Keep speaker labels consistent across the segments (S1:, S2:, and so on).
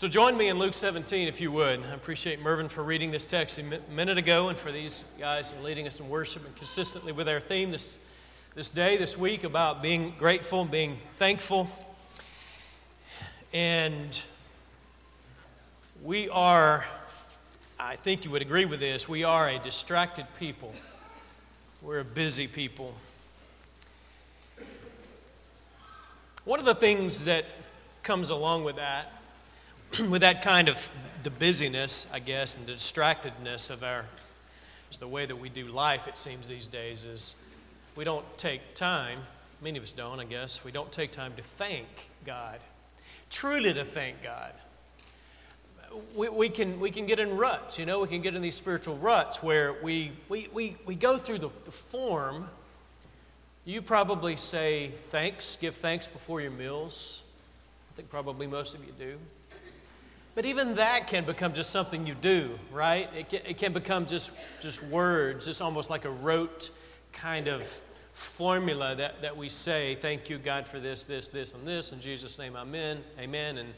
S1: So join me in Luke 17, if you would. I appreciate Mervin for reading this text a minute ago and for these guys leading us in worship and consistently with our theme this, this day, this week, about being grateful and being thankful. And we are, I think you would agree with this, we are a distracted people. We're a busy people. One of the things that comes along with that with that kind of the busyness, I guess, and the distractedness of our, the way that we do life, it seems these days, is we don't take time, many of us don't, I guess, we don't take time to thank God, truly to thank God. We, we, can, we can get in ruts, you know, we can get in these spiritual ruts where we, we, we, we go through the, the form. You probably say thanks, give thanks before your meals. I think probably most of you do. But even that can become just something you do, right? It can, it can become just, just words. It's almost like a rote kind of formula that, that we say, thank you, God, for this, this, this, and this. In Jesus' name, amen, amen. And,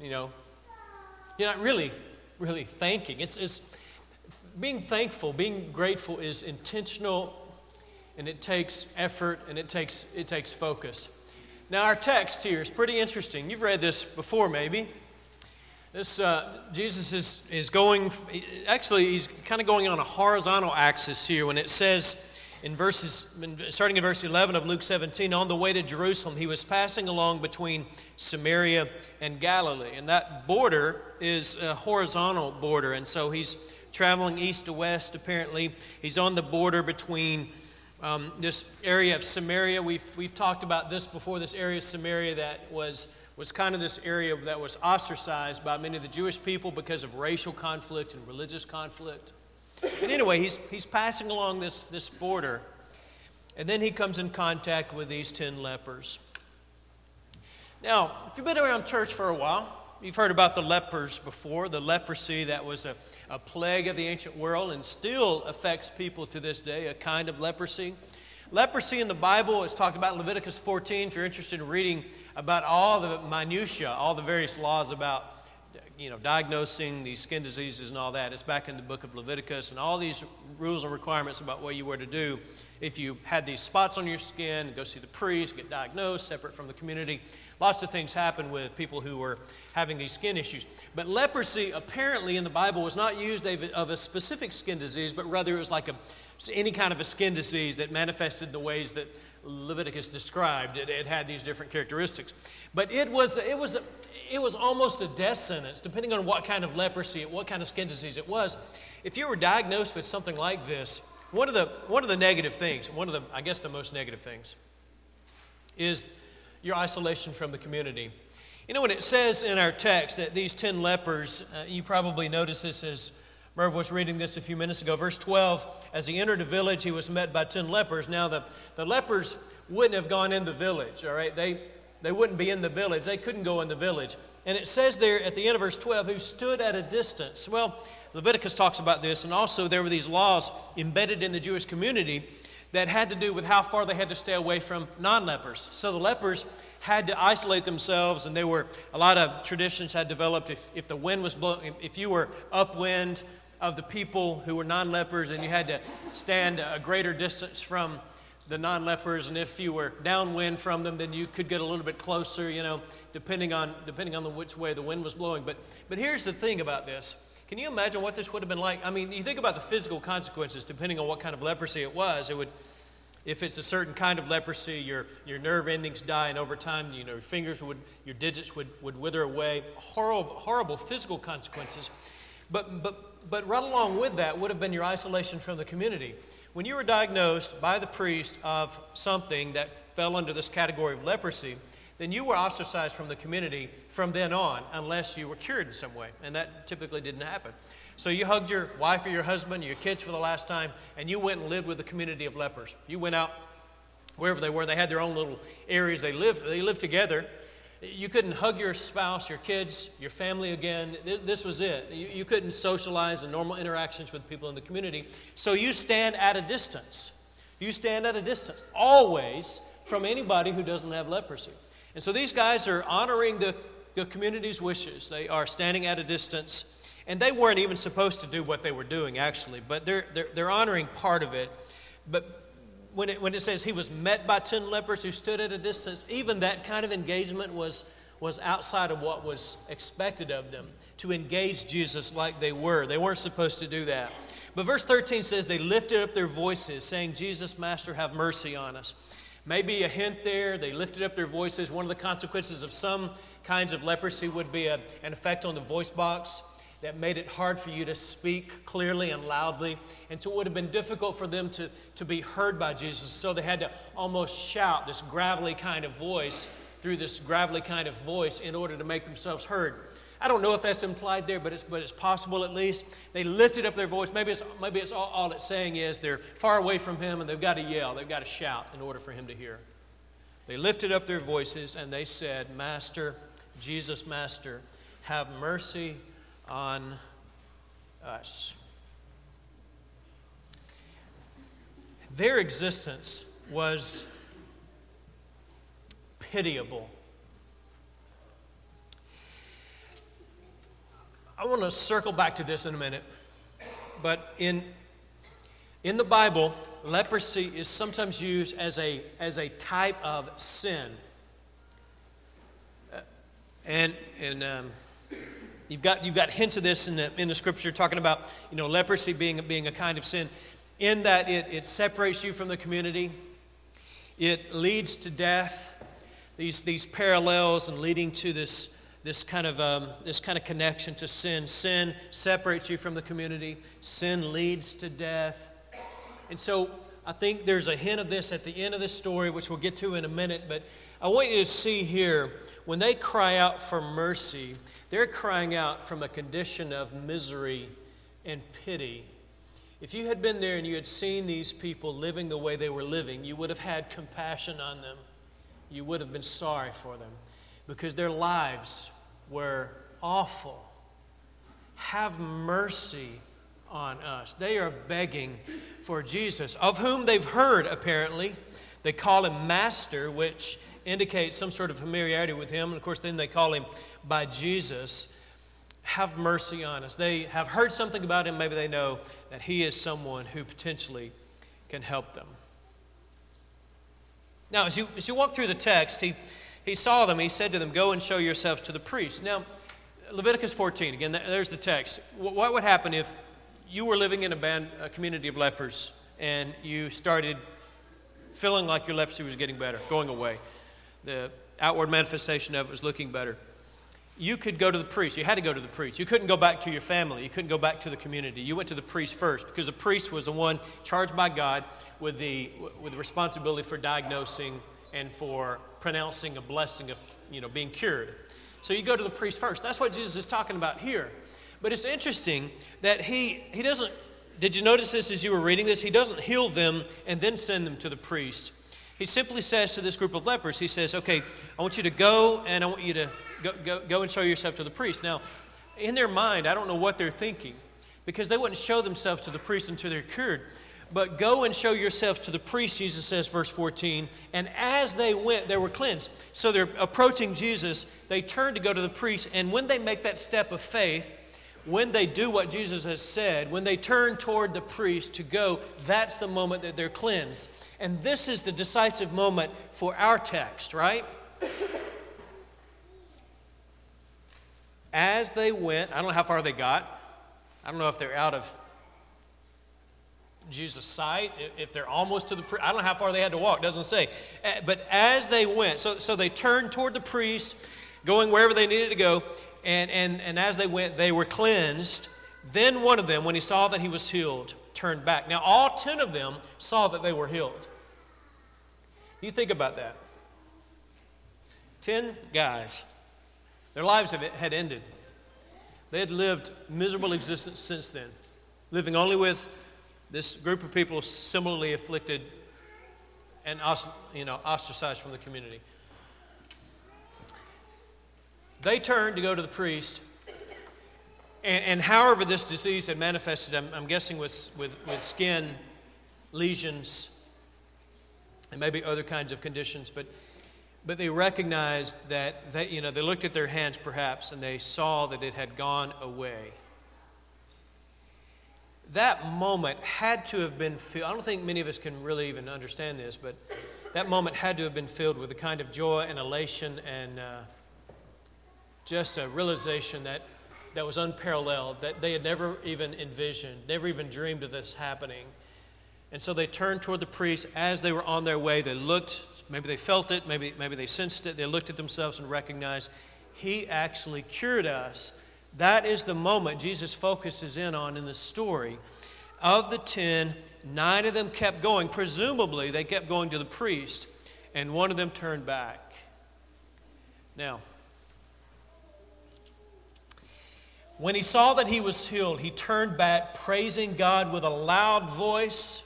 S1: you know, you're not really, really thanking. It's, it's being thankful, being grateful is intentional and it takes effort and it takes, it takes focus. Now, our text here is pretty interesting. You've read this before, maybe. This, uh, Jesus is, is going, actually, he's kind of going on a horizontal axis here when it says in verses, starting in verse 11 of Luke 17, on the way to Jerusalem, he was passing along between Samaria and Galilee. And that border is a horizontal border. And so he's traveling east to west, apparently. He's on the border between um, this area of Samaria, we've, we've talked about this before, this area of Samaria that was, was kind of this area that was ostracized by many of the Jewish people because of racial conflict and religious conflict. But anyway, he's, he's passing along this, this border, and then he comes in contact with these 10 lepers. Now, if you've been around church for a while, you've heard about the lepers before, the leprosy that was a a plague of the ancient world and still affects people to this day, a kind of leprosy. Leprosy in the Bible is talked about in Leviticus 14. If you're interested in reading about all the minutiae, all the various laws about you know, diagnosing these skin diseases and all that, it's back in the book of Leviticus, and all these rules and requirements about what you were to do if you had these spots on your skin, go see the priest, get diagnosed, separate from the community. Lots of things happen with people who were having these skin issues. But leprosy, apparently, in the Bible was not used of a specific skin disease, but rather it was like a, any kind of a skin disease that manifested the ways that Leviticus described. It, it had these different characteristics. But it was, it, was, it was almost a death sentence, depending on what kind of leprosy, what kind of skin disease it was. If you were diagnosed with something like this, one of the, one of the negative things, one of the, I guess the most negative things, is your isolation from the community. You know, when it says in our text that these 10 lepers, uh, you probably noticed this as Merv was reading this a few minutes ago. Verse 12, as he entered a village, he was met by 10 lepers. Now, the, the lepers wouldn't have gone in the village, all right? They, they wouldn't be in the village. They couldn't go in the village. And it says there at the end of verse 12, who stood at a distance. Well, Leviticus talks about this, and also there were these laws embedded in the Jewish community that had to do with how far they had to stay away from non lepers. So the lepers had to isolate themselves, and there were a lot of traditions had developed. If, if the wind was blowing, if you were upwind of the people who were non lepers, and you had to stand a greater distance from the non lepers, and if you were downwind from them, then you could get a little bit closer, you know, depending on, depending on the, which way the wind was blowing. But, but here's the thing about this. Can you imagine what this would have been like? I mean, you think about the physical consequences, depending on what kind of leprosy it was. It would, if it's a certain kind of leprosy, your, your nerve endings die, and over time, you know, your fingers would, your digits would, would wither away. Horrible, horrible physical consequences. But, but, but right along with that would have been your isolation from the community. When you were diagnosed by the priest of something that fell under this category of leprosy, then you were ostracized from the community from then on unless you were cured in some way. And that typically didn't happen. So you hugged your wife or your husband, or your kids for the last time, and you went and lived with the community of lepers. You went out wherever they were. They had their own little areas. They lived, they lived together. You couldn't hug your spouse, your kids, your family again. This was it. You, you couldn't socialize and normal interactions with people in the community. So you stand at a distance. You stand at a distance, always from anybody who doesn't have leprosy. And so these guys are honoring the the community's wishes. They are standing at a distance, and they weren't even supposed to do what they were doing, actually, but they're, they're, they're honoring part of it. But when it, when it says he was met by 10 lepers who stood at a distance, even that kind of engagement was, was outside of what was expected of them to engage Jesus like they were. They weren't supposed to do that. But verse 13 says they lifted up their voices, saying, Jesus, Master, have mercy on us. Maybe a hint there. They lifted up their voices. One of the consequences of some kinds of leprosy would be a, an effect on the voice box that made it hard for you to speak clearly and loudly. And so it would have been difficult for them to, to be heard by Jesus. So they had to almost shout this gravelly kind of voice through this gravelly kind of voice in order to make themselves heard. I don't know if that's implied there, but it's, but it's possible at least. They lifted up their voice. Maybe it's, maybe it's all, all it's saying is they're far away from him and they've got to yell, they've got to shout in order for him to hear. They lifted up their voices and they said, Master, Jesus, Master, have mercy on us. Their existence was pitiable. I want to circle back to this in a minute, but in, in the Bible, leprosy is sometimes used as a, as a type of sin. Uh, and and um, You've got, you've got hints of this in the, in the scripture talking about you know, leprosy being, being a kind of sin, in that it, it separates you from the community, it leads to death. These, these parallels and leading to this, this, kind of, um, this kind of connection to sin. Sin separates you from the community, sin leads to death. And so I think there's a hint of this at the end of this story, which we'll get to in a minute. But I want you to see here when they cry out for mercy, they're crying out from a condition of misery and pity. If you had been there and you had seen these people living the way they were living, you would have had compassion on them. You would have been sorry for them because their lives were awful. Have mercy on us. They are begging for Jesus, of whom they've heard, apparently. They call him Master, which indicates some sort of familiarity with him. And of course, then they call him by Jesus, have mercy on us. They have heard something about him. Maybe they know that he is someone who potentially can help them. Now, as you, as you walk through the text, he, he saw them. He said to them, Go and show yourselves to the priest. Now, Leviticus 14, again, there's the text. What would happen if you were living in a, band, a community of lepers and you started feeling like your leprosy was getting better, going away? The outward manifestation of it was looking better you could go to the priest. You had to go to the priest. You couldn't go back to your family. You couldn't go back to the community. You went to the priest first because the priest was the one charged by God with the, with the responsibility for diagnosing and for pronouncing a blessing of you know, being cured. So you go to the priest first. That's what Jesus is talking about here. But it's interesting that he, he doesn't, did you notice this as you were reading this? He doesn't heal them and then send them to the priest. He simply says to this group of lepers, he says, okay, I want you to go and I want you to go, go, go and show yourself to the priest. Now, in their mind, I don't know what they're thinking because they wouldn't show themselves to the priest until they're cured. But go and show yourself to the priest, Jesus says, verse 14. And as they went, they were cleansed. So they're approaching Jesus. They turn to go to the priest. And when they make that step of faith, when they do what Jesus has said, when they turn toward the priest to go, that's the moment that they're cleansed. And this is the decisive moment for our text, right? As they went, I don't know how far they got. I don't know if they're out of Jesus' sight, if they're almost to the priest. I don't know how far they had to walk, doesn't say. Eh, but as they went, so, so they turned toward the priest, going wherever they needed to go, and, and, and as they went, they were cleansed. Then one of them, when he saw that he was healed, turned back. Now, all 10 of them saw that they were healed. You think about that. 10 guys, their lives had ended. They had lived miserable existence since then, living only with this group of people similarly afflicted and you know, ostracized from the community. They turned to go to the priest, and, and however this disease had manifested, I'm, I'm guessing with, with, with skin lesions and maybe other kinds of conditions, but but they recognized that they, you know, they looked at their hands perhaps and they saw that it had gone away. That moment had to have been filled. I don't think many of us can really even understand this, but that moment had to have been filled with a kind of joy and elation and uh, just a realization that, that was unparalleled, that they had never even envisioned, never even dreamed of this happening. And so they turned toward the priest as they were on their way. They looked, maybe they felt it, maybe, maybe they sensed it. They looked at themselves and recognized he actually cured us. That is the moment Jesus focuses in on in the story. Of the ten, nine of them kept going. Presumably, they kept going to the priest, and one of them turned back. Now, when he saw that he was healed, he turned back, praising God with a loud voice.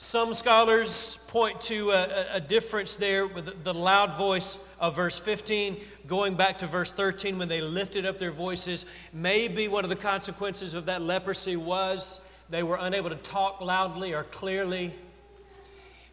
S1: Some scholars point to a, a difference there with the loud voice of verse 15 going back to verse 13 when they lifted up their voices. Maybe one of the consequences of that leprosy was they were unable to talk loudly or clearly.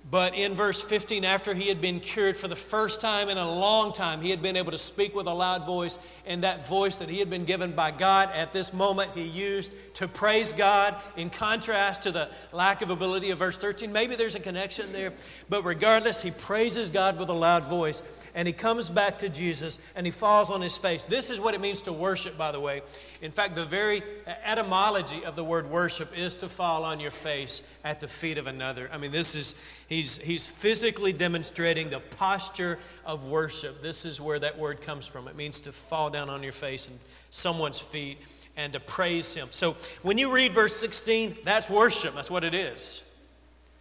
S1: But in verse 15, after he had been cured for the first time in a long time, he had been able to speak with a loud voice, and that voice that he had been given by God at this moment, he used to praise God in contrast to the lack of ability of verse 13. Maybe there's a connection there, but regardless, he praises God with a loud voice, and he comes back to Jesus and he falls on his face. This is what it means to worship, by the way. In fact, the very etymology of the word worship is to fall on your face at the feet of another. I mean, this is He's, he's physically demonstrating the posture of worship. This is where that word comes from. It means to fall down on your face and someone's feet and to praise Him. So when you read verse 16, that's worship. That's what it is.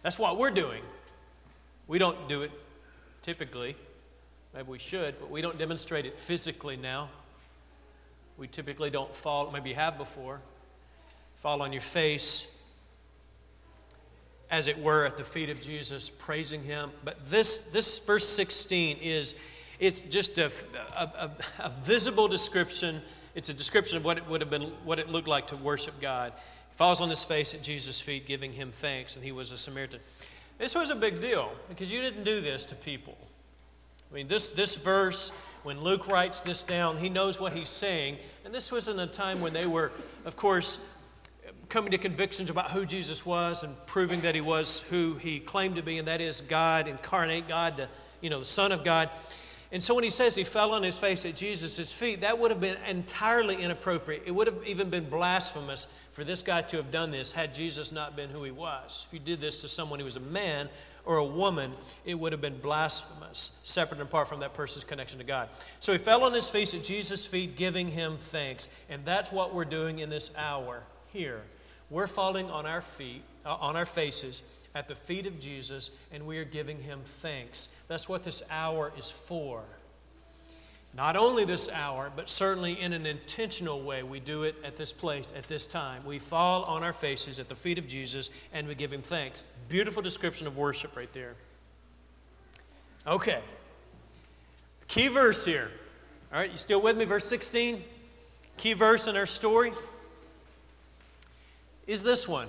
S1: That's what we're doing. We don't do it typically. Maybe we should, but we don't demonstrate it physically now. We typically don't fall, maybe you have before, fall on your face as it were, at the feet of Jesus, praising him. But this, this verse 16 is it's just a, a, a, visible description. It's a description of what it would have been, what it looked like to worship God. He falls on his face at Jesus' feet, giving him thanks, and he was a Samaritan. This was a big deal because you didn't do this to people. I mean, this, this verse, when Luke writes this down, he knows what he's saying. And this was in a time when they were, of course, coming to convictions about who Jesus was and proving that he was who he claimed to be, and that is God incarnate, God, the, you know, the Son of God. And so when he says he fell on his face at Jesus' feet, that would have been entirely inappropriate. It would have even been blasphemous for this guy to have done this had Jesus not been who he was. If you did this to someone who was a man or a woman, it would have been blasphemous, separate and apart from that person's connection to God. So he fell on his face at Jesus' feet, giving him thanks. And that's what we're doing in this hour here. We're falling on our feet, uh, on our faces at the feet of Jesus, and we are giving him thanks. That's what this hour is for. Not only this hour, but certainly in an intentional way, we do it at this place, at this time. We fall on our faces at the feet of Jesus and we give him thanks. Beautiful description of worship right there. Okay. Key verse here. All right, you still with me? Verse 16. Key verse in our story is this one.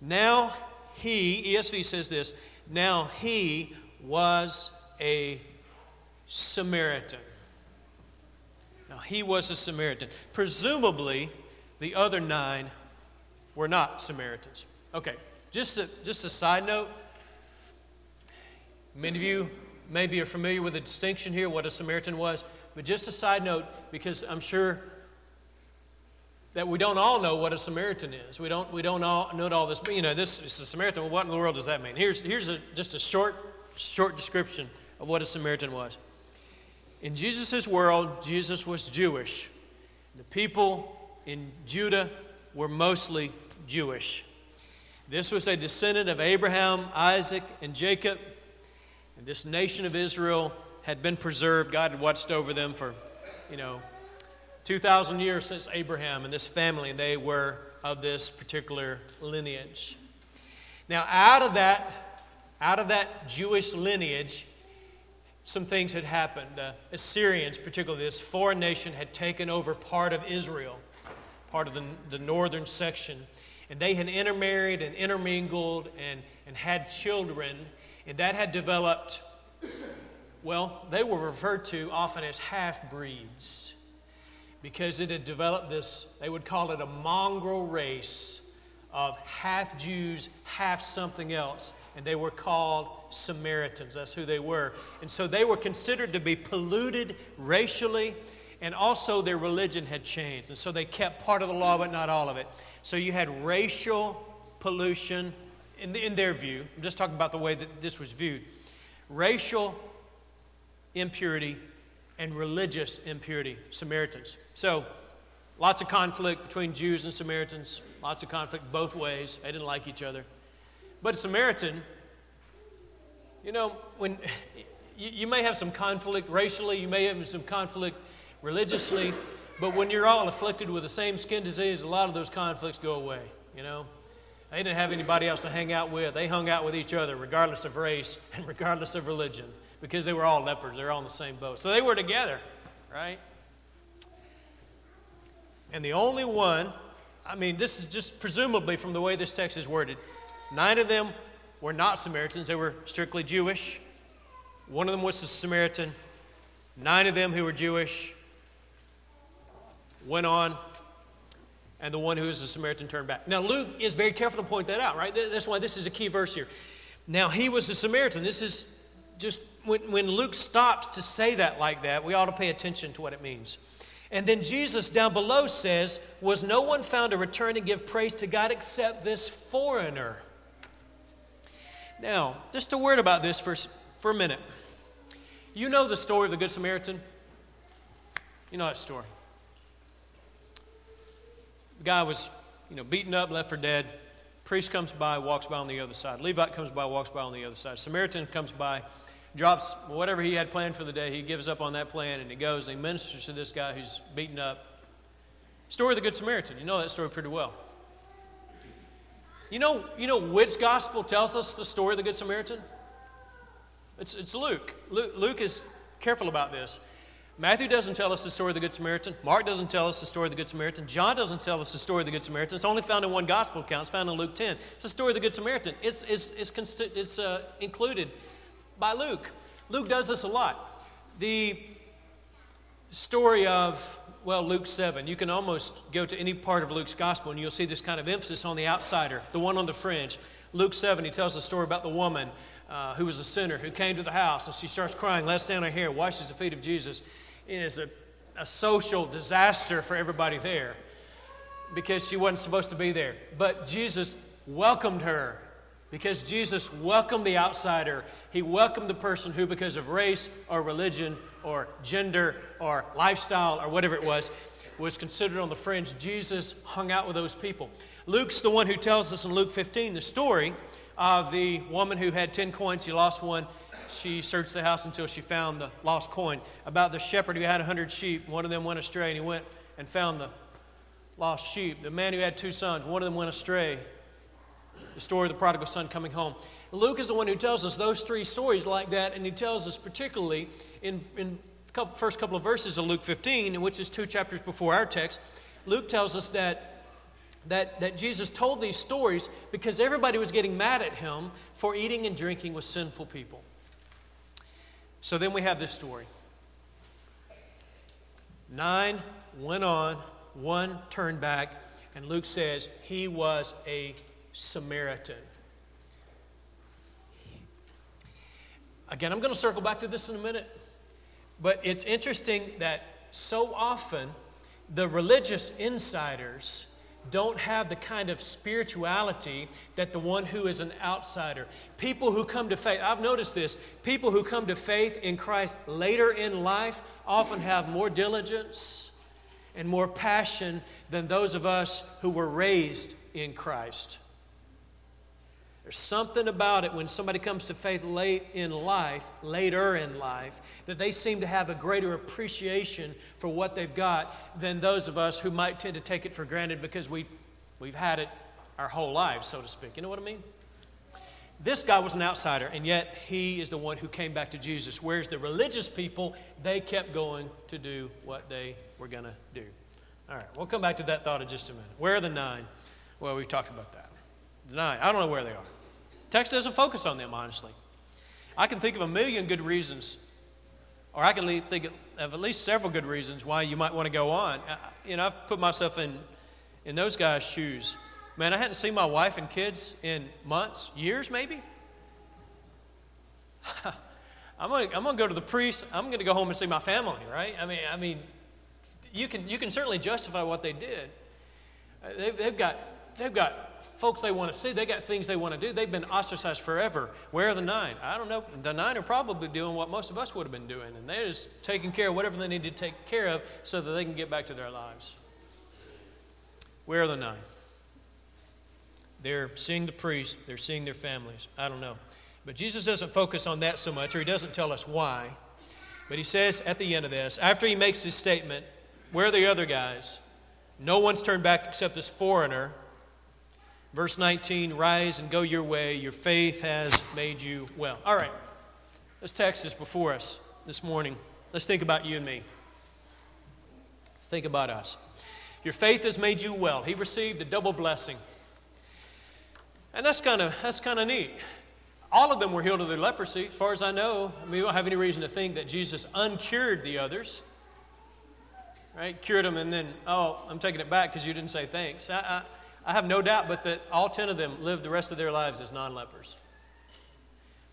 S1: Now he, ESV says this, now he was a Samaritan. Now he was a Samaritan. Presumably, the other nine were not Samaritans. Okay, just a, just a side note. Many of you maybe are familiar with the distinction here, what a Samaritan was. But just a side note, because I'm sure that we don't all know what a Samaritan is. We don't, we don't all know all this. You know, this is a Samaritan. Well, what in the world does that mean? Here's, here's a, just a short, short description of what a Samaritan was. In Jesus' world, Jesus was Jewish. The people in Judah were mostly Jewish. This was a descendant of Abraham, Isaac, and Jacob. And this nation of Israel had been preserved. God had watched over them for, you know, 2,000 years since Abraham and this family, they were of this particular lineage. Now, out of that, out of that Jewish lineage, some things had happened. The Assyrians, particularly this foreign nation, had taken over part of Israel, part of the, the northern section. And they had intermarried and intermingled and, and had children. And that had developed Well, they were referred to often as half breeds because it had developed this, they would call it a mongrel race of half Jews, half something else, and they were called Samaritans. That's who they were. And so they were considered to be polluted racially, and also their religion had changed. And so they kept part of the law, but not all of it. So you had racial pollution in, the, in their view. I'm just talking about the way that this was viewed. Racial impurity and religious impurity, Samaritans. So, lots of conflict between Jews and Samaritans, lots of conflict both ways. They didn't like each other. But Samaritan, you know, when you, you may have some conflict racially, you may have some conflict religiously, but when you're all afflicted with the same skin disease, a lot of those conflicts go away, you know. They didn't have anybody else to hang out with. They hung out with each other, regardless of race and regardless of religion because they were all lepers. They were all in the same boat. So they were together, right? And the only one, I mean, this is just presumably from the way this text is worded, nine of them were not Samaritans, they were strictly Jewish. One of them was a Samaritan. Nine of them who were Jewish went on, and the one who was a Samaritan turned back. Now, Luke is very careful to point that out, right? That's why this is a key verse here. Now, he was a Samaritan. This is just when, when Luke stops to say that like that, we ought to pay attention to what it means. And then Jesus down below says, Was no one found to return and give praise to God except this foreigner? Now, just a word about this for, for a minute. You know the story of the Good Samaritan? You know that story. The guy was, you know, beaten up, left for dead. Priest comes by, walks by on the other side. Levite comes by, walks by on the other side. Samaritan comes by, drops whatever he had planned for the day. He gives up on that plan and he goes and he ministers to this guy who's beaten up. Story of the Good Samaritan. You know that story pretty well. You know, you know which gospel tells us the story of the Good Samaritan? It's, it's Luke. Luke. Luke is careful about this. Matthew doesn't tell us the story of the Good Samaritan. Mark doesn't tell us the story of the Good Samaritan. John doesn't tell us the story of the Good Samaritan. It's only found in one gospel account. It's found in Luke 10. It's the story of the Good Samaritan. It's, it's, it's, it's uh, included by Luke. Luke does this a lot. The story of, well, Luke 7, you can almost go to any part of Luke's gospel and you'll see this kind of emphasis on the outsider, the one on the fringe. Luke 7, he tells the story about the woman uh, who was a sinner who came to the house and she starts crying, lets down her hair, washes the feet of Jesus. It is a, a social disaster for everybody there because she wasn't supposed to be there. But Jesus welcomed her because Jesus welcomed the outsider. He welcomed the person who, because of race or religion or gender or lifestyle or whatever it was, was considered on the fringe. Jesus hung out with those people. Luke's the one who tells us in Luke 15 the story of the woman who had 10 coins. She lost one. She searched the house until she found the lost coin. About the shepherd who had a 100 sheep. One of them went astray, and he went and found the lost sheep. The man who had two sons. One of them went astray the story of the prodigal son coming home. Luke is the one who tells us those three stories like that, and he tells us particularly in, in the first couple of verses of Luke 15, which is two chapters before our text. Luke tells us that, that, that Jesus told these stories because everybody was getting mad at him for eating and drinking with sinful people. So then we have this story. Nine went on, one turned back, and Luke says he was a Samaritan. Again, I'm going to circle back to this in a minute, but it's interesting that so often the religious insiders don't have the kind of spirituality that the one who is an outsider. People who come to faith, I've noticed this, people who come to faith in Christ later in life often have more diligence and more passion than those of us who were raised in Christ. There's something about it when somebody comes to faith late in life, later in life, that they seem to have a greater appreciation for what they've got than those of us who might tend to take it for granted because we, we've had it our whole lives, so to speak. You know what I mean? This guy was an outsider, and yet he is the one who came back to Jesus. Whereas the religious people, they kept going to do what they were going to do. All right, we'll come back to that thought in just a minute. Where are the nine? Well, we've talked about that. The nine, I don't know where they are. Text doesn't focus on them, honestly. I can think of a million good reasons, or I can think of at least several good reasons why you might want to go on. You know, I've put myself in, in those guys' shoes. Man, I hadn't seen my wife and kids in months, years maybe. I'm gonna, I'm gonna go to the priest. I'm gonna go home and see my family, right? I mean, I mean, you can, you can certainly justify what they did. Uh, they've, they've got, they've got folks they want to see. They got things they want to do. They've been ostracized forever. Where are the nine? I don't know. The nine are probably doing what most of us would have been doing, and they're just taking care of whatever they need to take care of so that they can get back to their lives. Where are the nine? They're seeing the priest. They're seeing their families. I don't know. But Jesus doesn't focus on that so much, or he doesn't tell us why. But he says at the end of this, after he makes his statement, where are the other guys? No one's turned back except this foreigner. Verse 19 Rise and go your way. Your faith has made you well. All right. This text is before us this morning. Let's think about you and me. Think about us. Your faith has made you well. He received a double blessing. And that's kind of that's kind of neat. All of them were healed of their leprosy. As far as I know, I mean, we don't have any reason to think that Jesus uncured the others. Right? Cured them and then, oh, I'm taking it back because you didn't say thanks. I, I, I have no doubt but that all 10 of them lived the rest of their lives as non lepers.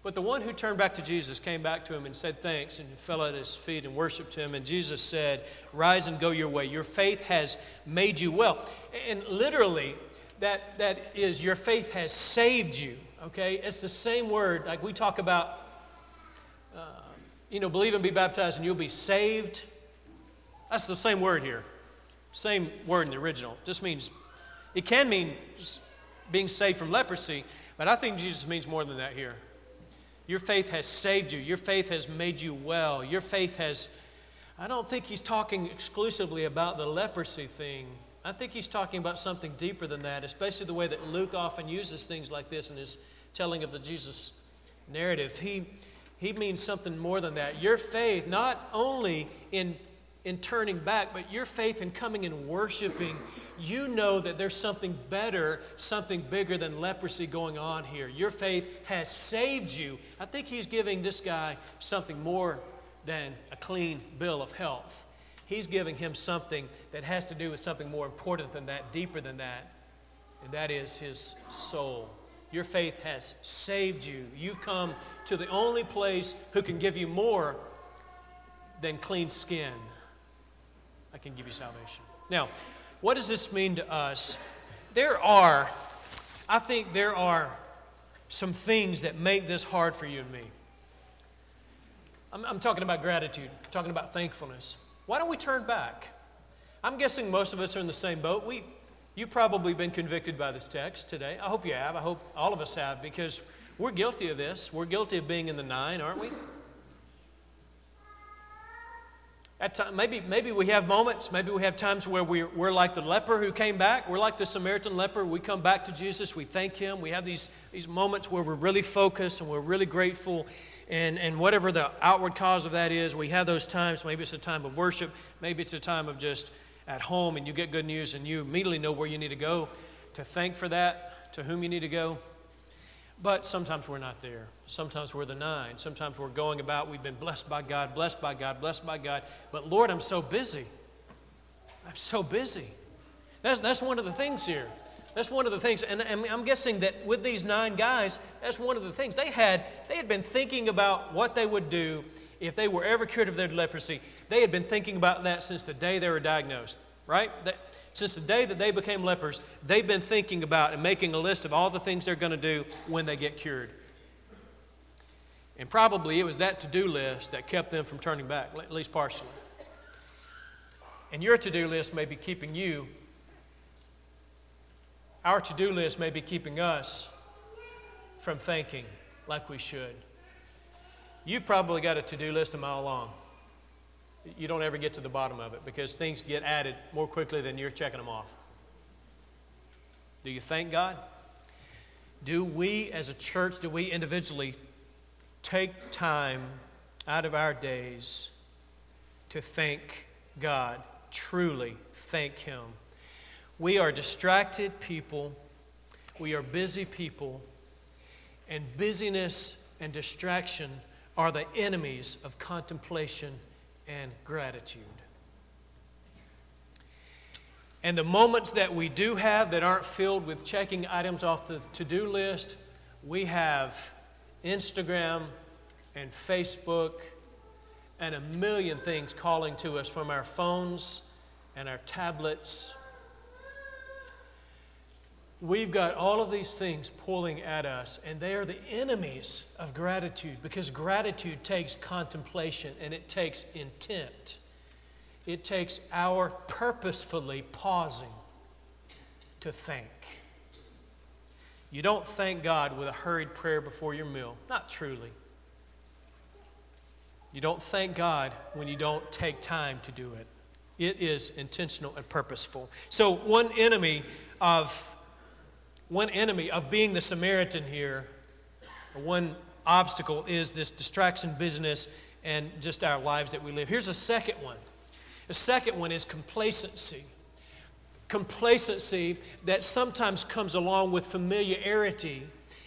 S1: But the one who turned back to Jesus came back to him and said thanks and fell at his feet and worshiped him. And Jesus said, Rise and go your way. Your faith has made you well. And literally, that, that is, your faith has saved you. Okay? It's the same word. Like we talk about, uh, you know, believe and be baptized and you'll be saved. That's the same word here. Same word in the original. Just means, it can mean being saved from leprosy, but I think Jesus means more than that here. Your faith has saved you. Your faith has made you well. Your faith has, I don't think he's talking exclusively about the leprosy thing. I think he's talking about something deeper than that, especially the way that Luke often uses things like this in his telling of the Jesus narrative. He, he means something more than that. Your faith, not only in, in turning back, but your faith in coming and worshiping, you know that there's something better, something bigger than leprosy going on here. Your faith has saved you. I think he's giving this guy something more than a clean bill of health. He's giving him something that has to do with something more important than that, deeper than that, and that is his soul. Your faith has saved you. You've come to the only place who can give you more than clean skin. I can give you salvation. Now, what does this mean to us? There are, I think there are some things that make this hard for you and me. I'm, I'm talking about gratitude, talking about thankfulness. Why don't we turn back? I'm guessing most of us are in the same boat. We, you've probably been convicted by this text today. I hope you have. I hope all of us have because we're guilty of this. We're guilty of being in the nine, aren't we? At time, maybe, maybe we have moments, maybe we have times where we're, we're like the leper who came back. We're like the Samaritan leper. We come back to Jesus, we thank Him. We have these, these moments where we're really focused and we're really grateful and, and whatever the outward cause of that is, we have those times. Maybe it's a time of worship, maybe it's a time of just at home and you get good news and you immediately know where you need to go to thank for that, to whom you need to go. But sometimes we're not there. Sometimes we're the nine. Sometimes we're going about, we've been blessed by God, blessed by God, blessed by God. But Lord, I'm so busy. I'm so busy. That's, that's one of the things here. That's one of the things, and I'm guessing that with these nine guys, that's one of the things. They had, they had been thinking about what they would do if they were ever cured of their leprosy. They had been thinking about that since the day they were diagnosed, right? Since the day that they became lepers, they've been thinking about and making a list of all the things they're going to do when they get cured. And probably it was that to do list that kept them from turning back, at least partially. And your to do list may be keeping you our to do list may be keeping us from thinking like we should. You've probably got a to do list a mile long. You don't ever get to the bottom of it because things get added more quickly than you're checking them off. Do you thank God? Do we as a church, do we individually take time out of our days to thank God, truly thank Him? We are distracted people, we are busy people, and busyness and distraction are the enemies of contemplation and gratitude. And the moments that we do have that aren't filled with checking items off the to do list, we have Instagram and Facebook and a million things calling to us from our phones and our tablets. We've got all of these things pulling at us, and they are the enemies of gratitude because gratitude takes contemplation and it takes intent. It takes our purposefully pausing to thank. You don't thank God with a hurried prayer before your meal, not truly. You don't thank God when you don't take time to do it. It is intentional and purposeful. So one enemy of one enemy of being the Samaritan here, one obstacle is this distraction business and just our lives that we live. Here's a second one. The second one is complacency. Complacency that sometimes comes along with familiarity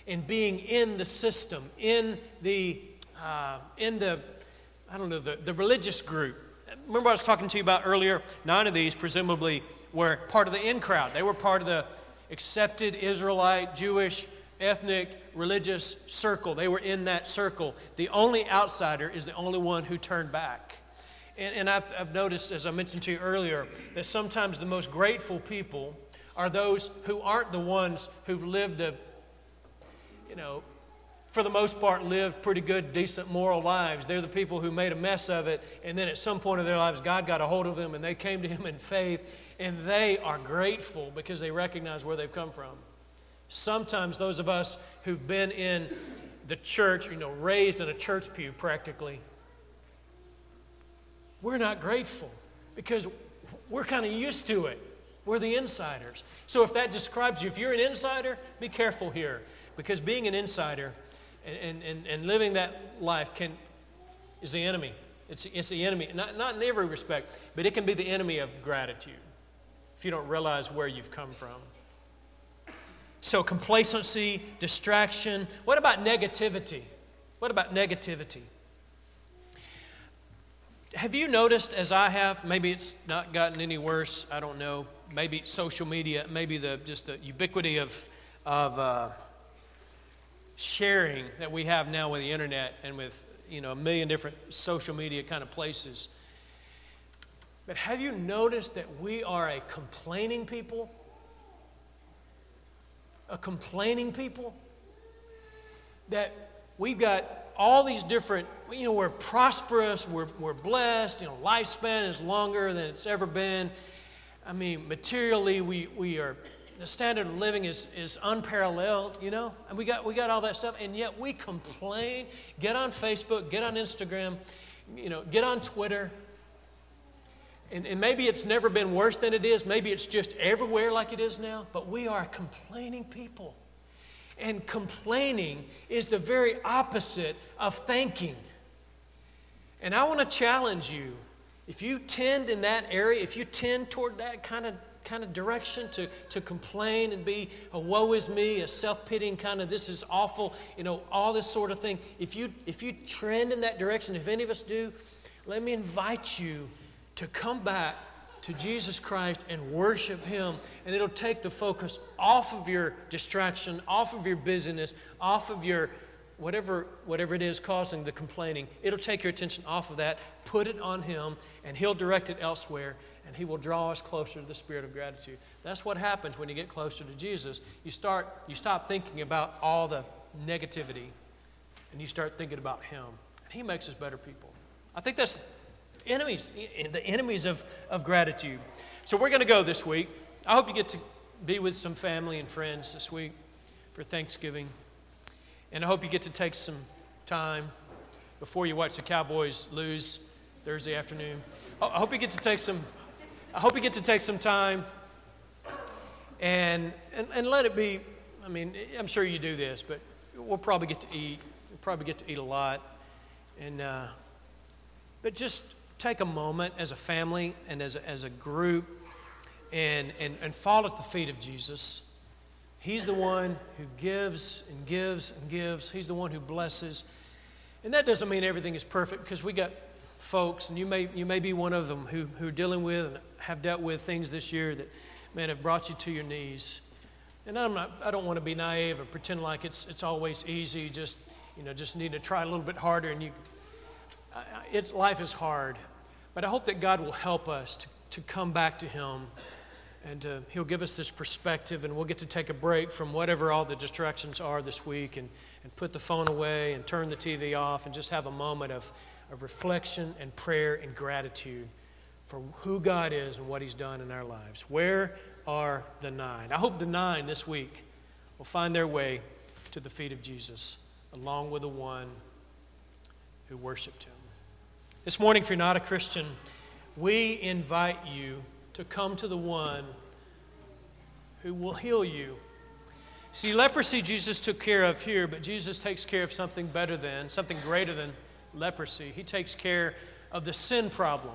S1: and being in the system, in the, uh, in the I don't know, the, the religious group. Remember, I was talking to you about earlier? Nine of these, presumably, were part of the in crowd. They were part of the accepted Israelite, Jewish, ethnic, religious circle. They were in that circle. The only outsider is the only one who turned back. And, and I've, I've noticed, as I mentioned to you earlier, that sometimes the most grateful people are those who aren't the ones who've lived a, you know, for the most part, live pretty good, decent, moral lives. They're the people who made a mess of it, and then at some point in their lives, God got a hold of them and they came to Him in faith, and they are grateful because they recognize where they've come from. Sometimes those of us who've been in the church, you know, raised in a church pew practically, we're not grateful because we're kind of used to it. We're the insiders. So if that describes you, if you're an insider, be careful here because being an insider, and, and, and living that life can, is the enemy. It's, it's the enemy, not, not in every respect, but it can be the enemy of gratitude if you don't realize where you've come from. So, complacency, distraction. What about negativity? What about negativity? Have you noticed, as I have, maybe it's not gotten any worse, I don't know, maybe social media, maybe the, just the ubiquity of, of uh, sharing that we have now with the internet and with you know a million different social media kind of places. But have you noticed that we are a complaining people? A complaining people? That we've got all these different, you know, we're prosperous, we're, we're blessed, you know, lifespan is longer than it's ever been. I mean, materially, we, we are the standard of living is, is unparalleled, you know, and we got, we got all that stuff, and yet we complain. Get on Facebook, get on Instagram, you know, get on Twitter. And, and maybe it's never been worse than it is. Maybe it's just everywhere like it is now, but we are complaining people. And complaining is the very opposite of thanking. And I want to challenge you if you tend in that area, if you tend toward that kind of kind of direction to, to complain and be a woe is me, a self pitying kind of this is awful, you know, all this sort of thing. If you, if you trend in that direction, if any of us do, let me invite you to come back to Jesus Christ and worship Him. And it'll take the focus off of your distraction, off of your busyness, off of your whatever, whatever it is causing the complaining. It'll take your attention off of that, put it on Him, and He'll direct it elsewhere and He will draw us closer to the spirit of gratitude. That's what happens when you get closer to Jesus. You start, you stop thinking about all the negativity, and you start thinking about Him. And He makes us better people. I think that's enemies, eh, the enemies of, of gratitude. So we're going to go this week. I hope you get to be with some family and friends this week for Thanksgiving. And I hope you get to take some time before you watch the Cowboys lose Thursday afternoon. I hope you get to take some I hope you get to take some time and, and, and let it be. I mean, I'm sure you do this, but we'll probably get to eat. We'll probably get to eat a lot. And, uh, but just take a moment as a family and as a, as a group and, and, and fall at the feet of Jesus He's the one who gives and gives and gives. He's the one who blesses. And that doesn't mean everything is perfect because we got folks, and you may, you may be one of them, who, who are dealing with and have dealt with things this year that, man, have brought you to your knees. And I'm not, I don't want to be naive or pretend like it's, it's always easy, just, you know, just need to try a little bit harder. And you, it's, life is hard. But I hope that God will help us to, to come back to Him and uh, He'll give us this perspective, and we'll get to take a break from whatever all the distractions are this week and, and put the phone away and turn the TV off and just have a moment of, of reflection and prayer and gratitude for who God is and what He's done in our lives. Where are the nine? I hope the nine this week will find their way to the feet of Jesus, along with the one who worshiped Him. This morning, if you're not a Christian, we invite you to come to the one who will heal you. See, leprosy Jesus took care of here, but Jesus takes care of something better than, something greater than leprosy. He takes care of the sin problem.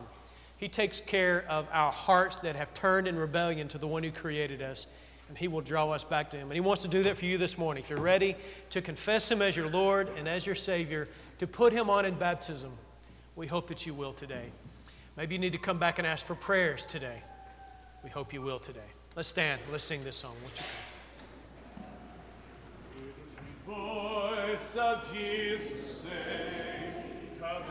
S1: He takes care of our hearts that have turned in rebellion to the one who created us, and He will draw us back to Him. And He wants to do that for you this morning. If you're ready to confess Him as your Lord and as your Savior, to put Him on in baptism, we hope that you will today. Maybe you need to come back and ask for prayers today. We hope you will today. Let's stand. Let's sing this song. Won't you
S2: Voice of Jesus say.